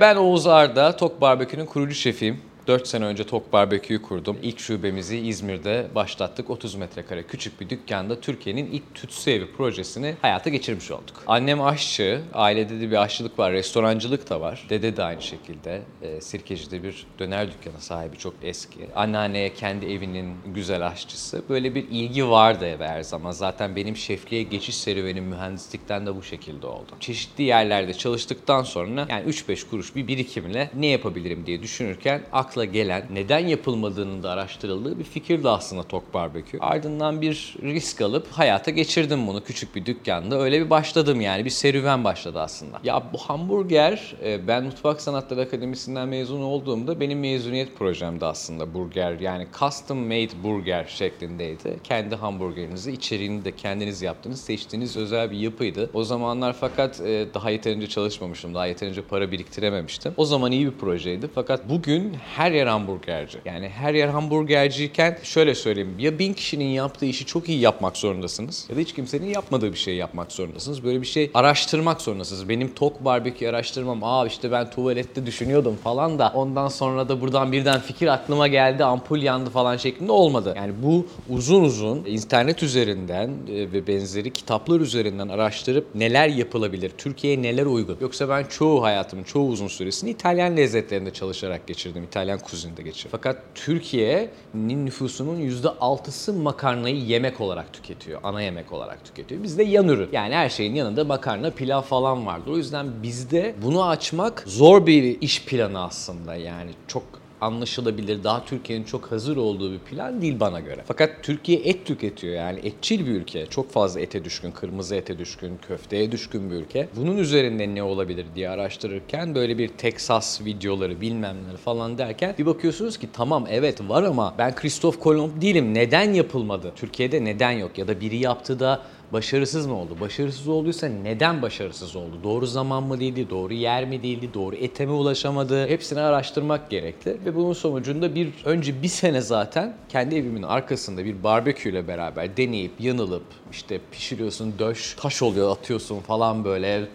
Ben Oğuz Arda, Tok Barbekü'nün kurucu şefiyim. 4 sene önce Tok Barbekü'yü kurdum. İlk şubemizi İzmir'de başlattık. 30 metrekare küçük bir dükkanda Türkiye'nin ilk tütsü evi projesini hayata geçirmiş olduk. Annem aşçı, ailede de bir aşçılık var, restorancılık da var. Dede de aynı şekilde. E, Sirkeci'de bir döner dükkanı sahibi çok eski. Anneanneye kendi evinin güzel aşçısı. Böyle bir ilgi vardı eve her zaman. Zaten benim şefliğe geçiş serüvenim mühendislikten de bu şekilde oldu. Çeşitli yerlerde çalıştıktan sonra yani 3-5 kuruş bir birikimle ne yapabilirim diye düşünürken akla gelen neden yapılmadığının da araştırıldığı bir fikirdi aslında Tok Barbekü. Ardından bir risk alıp hayata geçirdim bunu küçük bir dükkanda. Öyle bir başladım yani bir serüven başladı aslında. Ya bu hamburger e, ben Mutfak Sanatları Akademisi'nden mezun olduğumda benim mezuniyet projemdi aslında burger. Yani custom made burger şeklindeydi. Kendi hamburgerinizi içeriğini de kendiniz yaptınız. Seçtiğiniz özel bir yapıydı. O zamanlar fakat e, daha yeterince çalışmamıştım. Daha yeterince para biriktirememiştim. O zaman iyi bir projeydi. Fakat bugün her yer hamburgerci. Yani her yer hamburgerciyken şöyle söyleyeyim. Ya bin kişinin yaptığı işi çok iyi yapmak zorundasınız. Ya da hiç kimsenin yapmadığı bir şey yapmak zorundasınız. Böyle bir şey araştırmak zorundasınız. Benim tok barbekü araştırmam. Aa işte ben tuvalette düşünüyordum falan da ondan sonra da buradan birden fikir aklıma geldi. Ampul yandı falan şeklinde olmadı. Yani bu uzun uzun internet üzerinden e, ve benzeri kitaplar üzerinden araştırıp neler yapılabilir? Türkiye'ye neler uygun? Yoksa ben çoğu hayatımın çoğu uzun süresini İtalyan lezzetlerinde çalışarak geçirdim. İtalyan kuzininde geçirdim. Fakat Türkiye'nin nüfusunun %6'sı makarnayı yemek olarak tüketiyor. Ana yemek olarak tüketiyor. Bizde yan ürün. Yani her şeyin yanında makarna, pilav falan vardır. O yüzden bizde bunu açmak zor bir iş planı aslında. Yani çok anlaşılabilir, daha Türkiye'nin çok hazır olduğu bir plan değil bana göre. Fakat Türkiye et tüketiyor yani etçil bir ülke. Çok fazla ete düşkün, kırmızı ete düşkün, köfteye düşkün bir ülke. Bunun üzerinde ne olabilir diye araştırırken böyle bir Texas videoları bilmem neler falan derken bir bakıyorsunuz ki tamam evet var ama ben Christoph Kolomb değilim. Neden yapılmadı? Türkiye'de neden yok? Ya da biri yaptı da Başarısız mı oldu? Başarısız olduysa neden başarısız oldu? Doğru zaman mı değildi? Doğru yer mi değildi? Doğru ete mi ulaşamadı? Hepsini araştırmak gerekli. Ve bunun sonucunda bir önce bir sene zaten kendi evimin arkasında bir barbeküyle beraber deneyip yanılıp işte pişiriyorsun döş taş oluyor atıyorsun falan böyle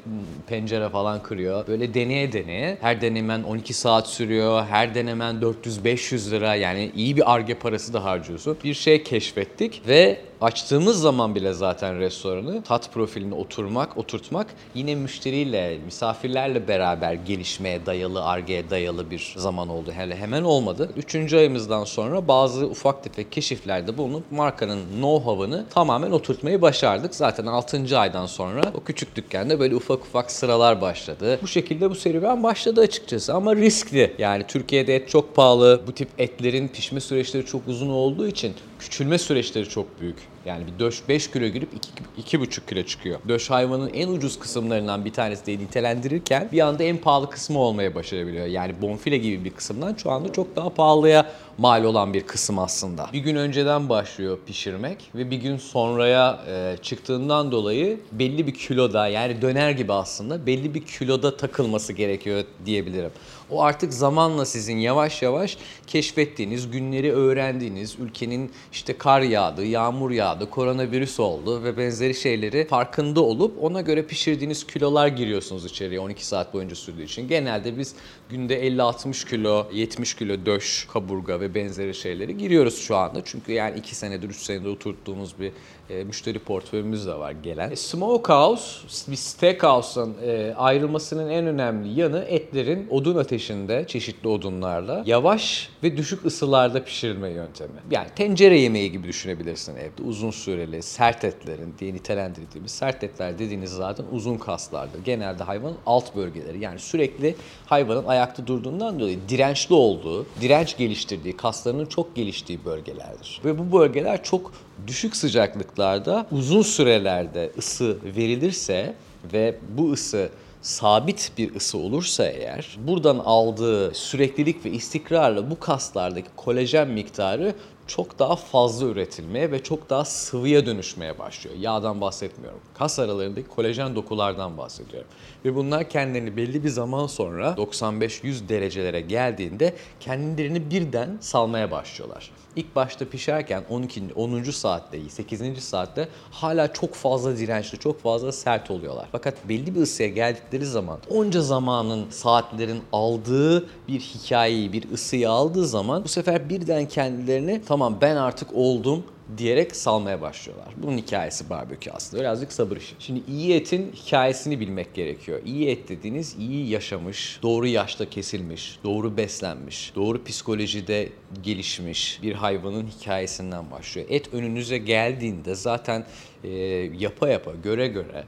pencere falan kırıyor. Böyle deneye deneye her denemen 12 saat sürüyor. Her denemen 400-500 lira yani iyi bir arge parası da harcıyorsun. Bir şey keşfettik ve açtığımız zaman bile zaten restoranı tat profiline oturmak, oturtmak yine müşteriyle, misafirlerle beraber gelişmeye dayalı, argeye dayalı bir zaman oldu. Hele hemen olmadı. Üçüncü ayımızdan sonra bazı ufak tefek keşiflerde bulunup markanın know-how'ını tamamen oturtmayı başardık. Zaten 6. aydan sonra o küçük dükkanda böyle ufak ufak sıralar başladı. Bu şekilde bu serüven başladı açıkçası ama riskli. Yani Türkiye'de et çok pahalı. Bu tip etlerin pişme süreçleri çok uzun olduğu için küçülme süreçleri çok büyük. Yani bir döş 5 kilo girip 2,5 kilo çıkıyor. Döş hayvanın en ucuz kısımlarından bir tanesi diye nitelendirirken bir anda en pahalı kısmı olmaya başarabiliyor. Yani bonfile gibi bir kısımdan şu anda çok daha pahalıya mal olan bir kısım aslında. Bir gün önceden başlıyor pişirmek ve bir gün sonraya e, çıktığından dolayı belli bir kiloda yani döner gibi aslında belli bir kiloda takılması gerekiyor diyebilirim. O artık zamanla sizin yavaş yavaş keşfettiğiniz, günleri öğrendiğiniz, ülkenin işte kar yağdı, yağmur yağdı, koronavirüs oldu ve benzeri şeyleri farkında olup ona göre pişirdiğiniz kilolar giriyorsunuz içeriye 12 saat boyunca sürdüğü için. Genelde biz günde 50-60 kilo, 70 kilo döş, kaburga ve benzeri şeyleri giriyoruz şu anda. Çünkü yani 2 senedir, 3 senedir oturttuğumuz bir e, müşteri portföyümüz de var gelen. E, Smokehouse, bir steakhouse'dan e, ayrılmasının en önemli yanı etlerin odun ateşinde, çeşitli odunlarla yavaş ve düşük ısılarda pişirilme yöntemi. Yani tencere yemeği gibi düşünebilirsin evde. Uzun süreli, sert etlerin diye nitelendirdiğimiz sert etler dediğiniz zaten uzun kaslardır. Genelde hayvanın alt bölgeleri. Yani sürekli hayvanın ayakta durduğundan dolayı dirençli olduğu, direnç geliştirdiği, kaslarının çok geliştiği bölgelerdir. Ve bu bölgeler çok düşük sıcaklıklarda uzun sürelerde ısı verilirse ve bu ısı sabit bir ısı olursa eğer buradan aldığı süreklilik ve istikrarla bu kaslardaki kolajen miktarı çok daha fazla üretilmeye ve çok daha sıvıya dönüşmeye başlıyor. Yağdan bahsetmiyorum. Kas aralarındaki kolajen dokulardan bahsediyorum. Ve bunlar kendilerini belli bir zaman sonra 95-100 derecelere geldiğinde kendilerini birden salmaya başlıyorlar. İlk başta pişerken 12. 10. saatte, 8. saatte hala çok fazla dirençli, çok fazla sert oluyorlar. Fakat belli bir ısıya geldikleri zaman onca zamanın, saatlerin aldığı bir hikayeyi, bir ısıyı aldığı zaman bu sefer birden kendilerini tamam ben artık oldum diyerek salmaya başlıyorlar. Bunun hikayesi barbekü aslında. Birazcık sabır işi. Şimdi iyi etin hikayesini bilmek gerekiyor. İyi et dediğiniz iyi yaşamış, doğru yaşta kesilmiş, doğru beslenmiş, doğru psikolojide gelişmiş bir hayvanın hikayesinden başlıyor. Et önünüze geldiğinde zaten e, yapa yapa, göre göre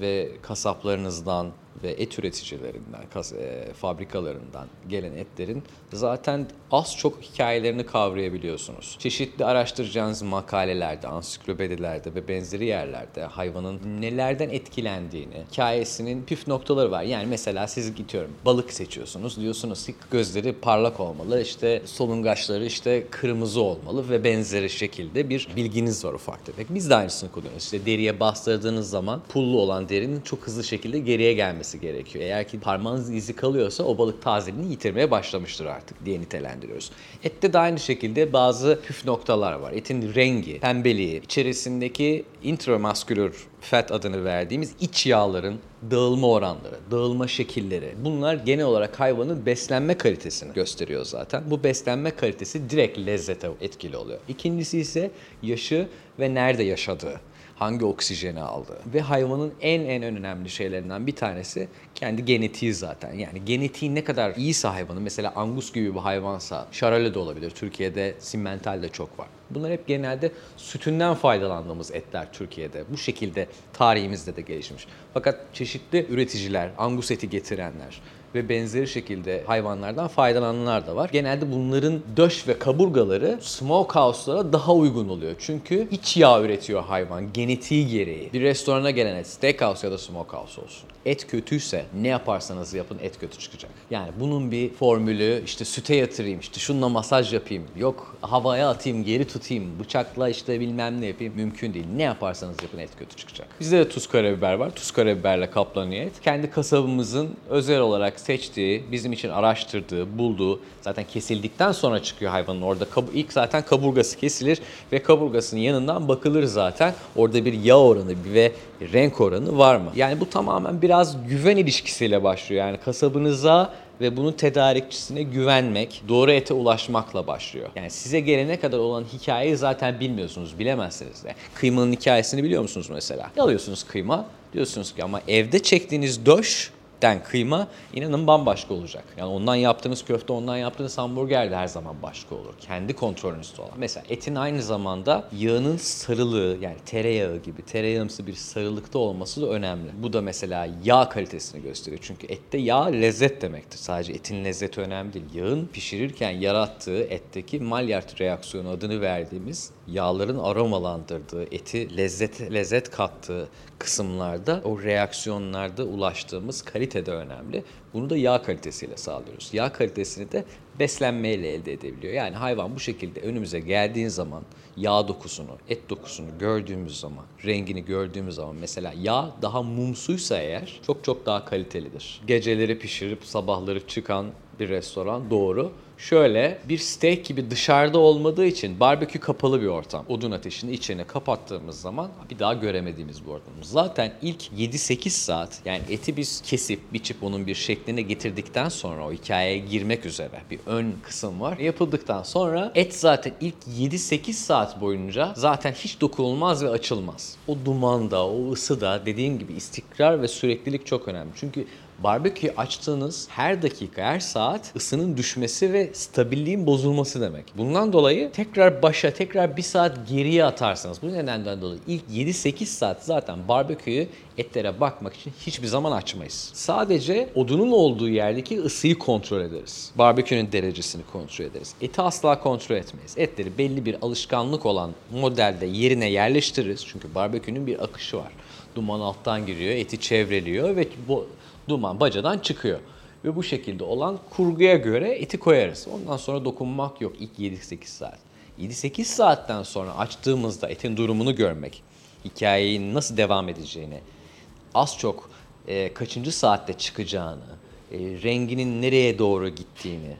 ve kasaplarınızdan ve et üreticilerinden, kas, e, fabrikalarından gelen etlerin zaten az çok hikayelerini kavrayabiliyorsunuz. Çeşitli araştıracağınız makalelerde, ansiklopedilerde ve benzeri yerlerde hayvanın nelerden etkilendiğini, hikayesinin püf noktaları var. Yani mesela siz gidiyorum balık seçiyorsunuz. Diyorsunuz ki gözleri parlak olmalı, işte solungaçları işte kırmızı olmalı ve benzeri şekilde bir bilginiz var ufak tefek. Biz de aynısını kullanıyoruz. İşte deriye bastırdığınız zaman pullu olan derinin çok hızlı şekilde geriye gelmesi gerekiyor. Eğer ki parmağınız izi kalıyorsa o balık tazeliğini yitirmeye başlamıştır artık diye nitelendiriyoruz. Ette de aynı şekilde bazı püf noktalar var. Etin rengi, pembeliği, içerisindeki intramuscular fat adını verdiğimiz iç yağların dağılma oranları, dağılma şekilleri. Bunlar genel olarak hayvanın beslenme kalitesini gösteriyor zaten. Bu beslenme kalitesi direkt lezzete etkili oluyor. İkincisi ise yaşı ve nerede yaşadığı hangi oksijeni aldı. Ve hayvanın en en önemli şeylerinden bir tanesi kendi genetiği zaten. Yani genetiği ne kadar iyiyse hayvanın mesela angus gibi bir hayvansa şarale de olabilir. Türkiye'de simmental de çok var. Bunlar hep genelde sütünden faydalandığımız etler Türkiye'de. Bu şekilde tarihimizde de gelişmiş. Fakat çeşitli üreticiler, angus eti getirenler, ve benzeri şekilde hayvanlardan faydalananlar da var. Genelde bunların döş ve kaburgaları smokehouse'lara daha uygun oluyor. Çünkü iç yağ üretiyor hayvan genetiği gereği. Bir restorana gelen et steakhouse ya da smokehouse olsun. Et kötüyse ne yaparsanız yapın et kötü çıkacak. Yani bunun bir formülü işte süte yatırayım, işte şununla masaj yapayım, yok havaya atayım, geri tutayım, bıçakla işte bilmem ne yapayım mümkün değil. Ne yaparsanız yapın et kötü çıkacak. Bizde de tuz karabiber var. Tuz karabiberle kaplanıyor et. Kendi kasabımızın özel olarak seçtiği, bizim için araştırdığı, bulduğu, zaten kesildikten sonra çıkıyor hayvanın orada. ilk zaten kaburgası kesilir ve kaburgasının yanından bakılır zaten. Orada bir yağ oranı ve renk oranı var mı? Yani bu tamamen biraz güven ilişkisiyle başlıyor. Yani kasabınıza ve bunun tedarikçisine güvenmek, doğru ete ulaşmakla başlıyor. Yani size gelene kadar olan hikayeyi zaten bilmiyorsunuz, bilemezsiniz de. Kıymanın hikayesini biliyor musunuz mesela? Alıyorsunuz kıyma, diyorsunuz ki ama evde çektiğiniz döş den kıyma inanın bambaşka olacak. Yani ondan yaptığınız köfte, ondan yaptığınız hamburger de her zaman başka olur. Kendi kontrolünüzde olan. Mesela etin aynı zamanda yağının sarılığı yani tereyağı gibi tereyağımsı bir sarılıkta olması da önemli. Bu da mesela yağ kalitesini gösteriyor. Çünkü ette yağ lezzet demektir. Sadece etin lezzeti önemli değil. Yağın pişirirken yarattığı etteki Maillard reaksiyonu adını verdiğimiz yağların aromalandırdığı, eti lezzet lezzet kattığı kısımlarda o reaksiyonlarda ulaştığımız kalite de önemli. Bunu da yağ kalitesiyle sağlıyoruz. Yağ kalitesini de beslenmeyle elde edebiliyor. Yani hayvan bu şekilde önümüze geldiğin zaman yağ dokusunu, et dokusunu gördüğümüz zaman, rengini gördüğümüz zaman mesela yağ daha mumsuysa eğer çok çok daha kalitelidir. Geceleri pişirip sabahları çıkan bir restoran doğru. Şöyle bir steak gibi dışarıda olmadığı için barbekü kapalı bir ortam. Odun ateşini içine kapattığımız zaman bir daha göremediğimiz bir ortam. Zaten ilk 7-8 saat yani eti biz kesip biçip onun bir şekline getirdikten sonra o hikayeye girmek üzere bir ön kısım var. Yapıldıktan sonra et zaten ilk 7-8 saat boyunca zaten hiç dokunulmaz ve açılmaz. O dumanda, o ısıda dediğim gibi istikrar ve süreklilik çok önemli. Çünkü Barbekü açtığınız her dakika, her saat ısının düşmesi ve stabilliğin bozulması demek. Bundan dolayı tekrar başa, tekrar bir saat geriye atarsanız, bu nedenden dolayı ilk 7-8 saat zaten barbeküyü etlere bakmak için hiçbir zaman açmayız. Sadece odunun olduğu yerdeki ısıyı kontrol ederiz. Barbekünün derecesini kontrol ederiz. Eti asla kontrol etmeyiz. Etleri belli bir alışkanlık olan modelde yerine yerleştiririz. Çünkü barbekünün bir akışı var. Duman alttan giriyor, eti çevreliyor ve bu duman bacadan çıkıyor. Ve bu şekilde olan kurguya göre eti koyarız. Ondan sonra dokunmak yok ilk 7-8 saat. 7-8 saatten sonra açtığımızda etin durumunu görmek, hikayenin nasıl devam edeceğini, az çok e, kaçıncı saatte çıkacağını, e, renginin nereye doğru gittiğini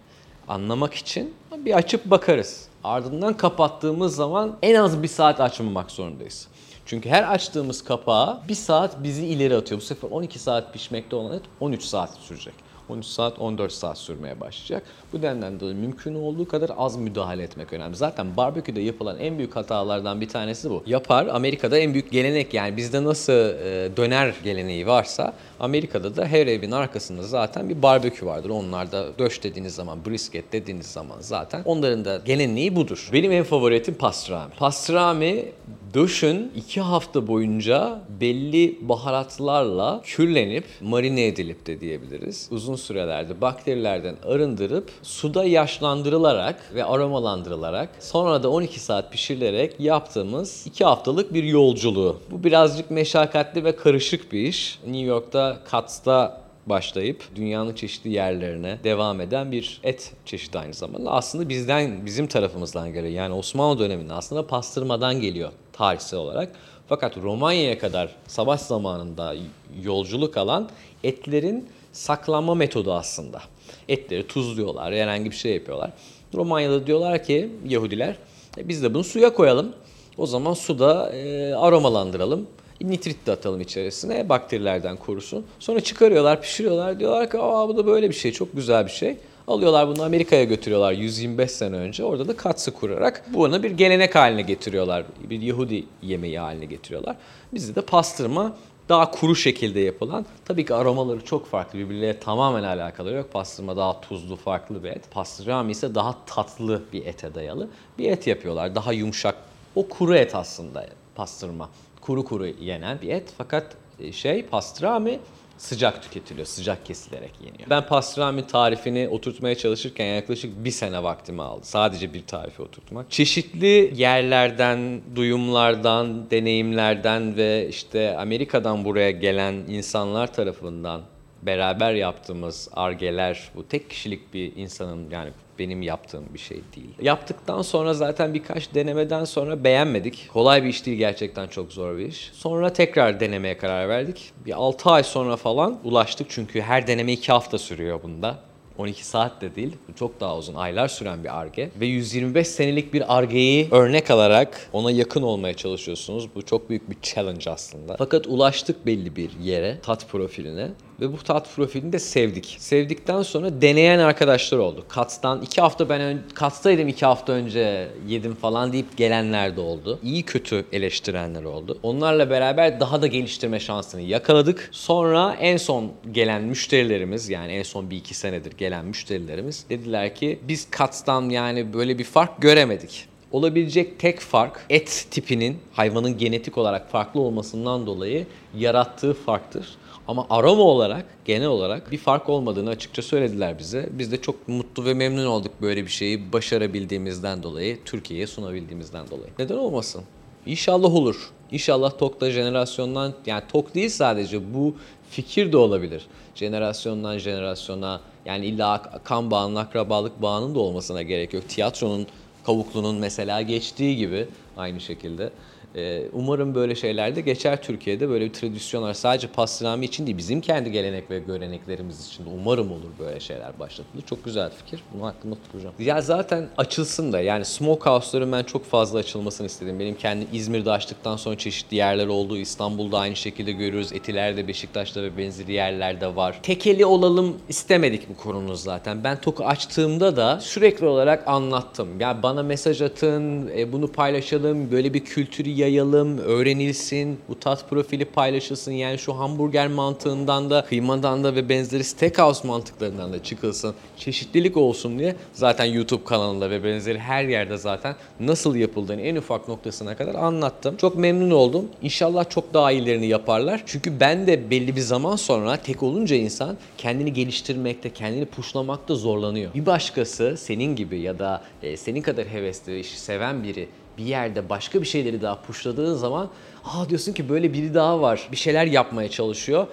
anlamak için bir açıp bakarız. Ardından kapattığımız zaman en az bir saat açmamak zorundayız. Çünkü her açtığımız kapağı bir saat bizi ileri atıyor. Bu sefer 12 saat pişmekte olan et 13 saat sürecek. 13 saat 14 saat sürmeye başlayacak. Bu nedenden dolayı mümkün olduğu kadar az müdahale etmek önemli. Zaten barbeküde yapılan en büyük hatalardan bir tanesi bu. Yapar Amerika'da en büyük gelenek yani bizde nasıl e, döner geleneği varsa Amerika'da da her evin arkasında zaten bir barbekü vardır. Onlarda döş dediğiniz zaman, brisket dediğiniz zaman zaten onların da geleneği budur. Benim en favoritim pastrami. Pastrami döşün iki hafta boyunca belli baharatlarla kürlenip marine edilip de diyebiliriz. Uzun sürelerde bakterilerden arındırıp suda yaşlandırılarak ve aromalandırılarak sonra da 12 saat pişirilerek yaptığımız 2 haftalık bir yolculuğu. Bu birazcık meşakkatli ve karışık bir iş. New York'ta Katz'ta başlayıp dünyanın çeşitli yerlerine devam eden bir et çeşidi aynı zamanda. Aslında bizden, bizim tarafımızdan geliyor. Yani Osmanlı döneminde aslında pastırmadan geliyor tarihsel olarak. Fakat Romanya'ya kadar savaş zamanında yolculuk alan etlerin saklanma metodu aslında. Etleri tuzluyorlar, herhangi bir şey yapıyorlar. Romanya'da diyorlar ki Yahudiler e, biz de bunu suya koyalım. O zaman suda e, aromalandıralım. Nitrit de atalım içerisine bakterilerden korusun. Sonra çıkarıyorlar, pişiriyorlar. Diyorlar ki Aa, bu da böyle bir şey, çok güzel bir şey. Alıyorlar bunu Amerika'ya götürüyorlar 125 sene önce. Orada da katsı kurarak bunu bir gelenek haline getiriyorlar. Bir Yahudi yemeği haline getiriyorlar. Bizde de pastırma daha kuru şekilde yapılan. Tabii ki aromaları çok farklı. Birbirleriyle tamamen alakaları yok. Pastırma daha tuzlu, farklı bir et. Pastrami ise daha tatlı bir ete dayalı. Bir et yapıyorlar. Daha yumuşak. O kuru et aslında pastırma. Kuru kuru yenen bir et. Fakat e, şey pastrami sıcak tüketiliyor, sıcak kesilerek yeniyor. Ben pastrami tarifini oturtmaya çalışırken yaklaşık bir sene vaktimi aldı. Sadece bir tarifi oturtmak. Çeşitli yerlerden, duyumlardan, deneyimlerden ve işte Amerika'dan buraya gelen insanlar tarafından beraber yaptığımız argeler, bu tek kişilik bir insanın yani benim yaptığım bir şey değil. Yaptıktan sonra zaten birkaç denemeden sonra beğenmedik. Kolay bir iş değil gerçekten çok zor bir iş. Sonra tekrar denemeye karar verdik. Bir 6 ay sonra falan ulaştık çünkü her deneme 2 hafta sürüyor bunda. 12 saat de değil. Çok daha uzun. Aylar süren bir arge. Ve 125 senelik bir argeyi örnek alarak ona yakın olmaya çalışıyorsunuz. Bu çok büyük bir challenge aslında. Fakat ulaştık belli bir yere, tat profiline. Ve bu tat profilini de sevdik. Sevdikten sonra deneyen arkadaşlar oldu. Kats'tan iki hafta ben Kats'taydım iki hafta önce yedim falan deyip gelenler de oldu. İyi kötü eleştirenler oldu. Onlarla beraber daha da geliştirme şansını yakaladık. Sonra en son gelen müşterilerimiz yani en son bir iki senedir gelen müşterilerimiz dediler ki biz Kats'tan yani böyle bir fark göremedik. Olabilecek tek fark et tipinin hayvanın genetik olarak farklı olmasından dolayı yarattığı farktır. Ama aroma olarak, genel olarak bir fark olmadığını açıkça söylediler bize. Biz de çok mutlu ve memnun olduk böyle bir şeyi başarabildiğimizden dolayı, Türkiye'ye sunabildiğimizden dolayı. Neden olmasın? İnşallah olur. İnşallah TOK'ta jenerasyondan, yani TOK değil sadece bu fikir de olabilir. Jenerasyondan jenerasyona, yani illa kan bağının, akrabalık bağının da olmasına gerek yok. Tiyatronun, kavuklunun mesela geçtiği gibi aynı şekilde. Ee, umarım böyle şeyler de geçer Türkiye'de. Böyle bir tradisyon var. Sadece pastrami için değil, bizim kendi gelenek ve göreneklerimiz için de umarım olur böyle şeyler başlatılır. Çok güzel fikir. Bunu aklımda tutacağım. Ya zaten açılsın da yani smokehouse'ların ben çok fazla açılmasını istedim. Benim kendi İzmir'de açtıktan sonra çeşitli yerler oldu. İstanbul'da aynı şekilde görüyoruz. Etiler'de, Beşiktaş'ta ve benzeri yerlerde var. Tekeli olalım istemedik bu konunun zaten. Ben TOK'u açtığımda da sürekli olarak anlattım. Ya yani bana mesaj atın, e, bunu paylaşalım, böyle bir kültürü yayalım, öğrenilsin, bu tat profili paylaşılsın. Yani şu hamburger mantığından da, kıymadan da ve benzeri steakhouse mantıklarından da çıkılsın. Çeşitlilik olsun diye zaten YouTube kanalında ve benzeri her yerde zaten nasıl yapıldığını en ufak noktasına kadar anlattım. Çok memnun oldum. İnşallah çok daha iyilerini yaparlar. Çünkü ben de belli bir zaman sonra tek olunca insan kendini geliştirmekte, kendini puşlamakta zorlanıyor. Bir başkası senin gibi ya da e, senin kadar hevesli, işi seven biri bir yerde başka bir şeyleri daha puşladığın zaman aa diyorsun ki böyle biri daha var. Bir şeyler yapmaya çalışıyor.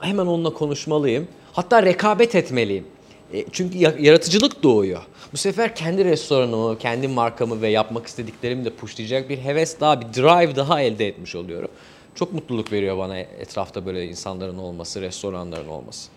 Hemen onunla konuşmalıyım. Hatta rekabet etmeliyim. E, çünkü ya- yaratıcılık doğuyor. Bu sefer kendi restoranımı, kendi markamı ve yapmak istediklerimi de pushlayacak bir heves daha, bir drive daha elde etmiş oluyorum. Çok mutluluk veriyor bana etrafta böyle insanların olması, restoranların olması.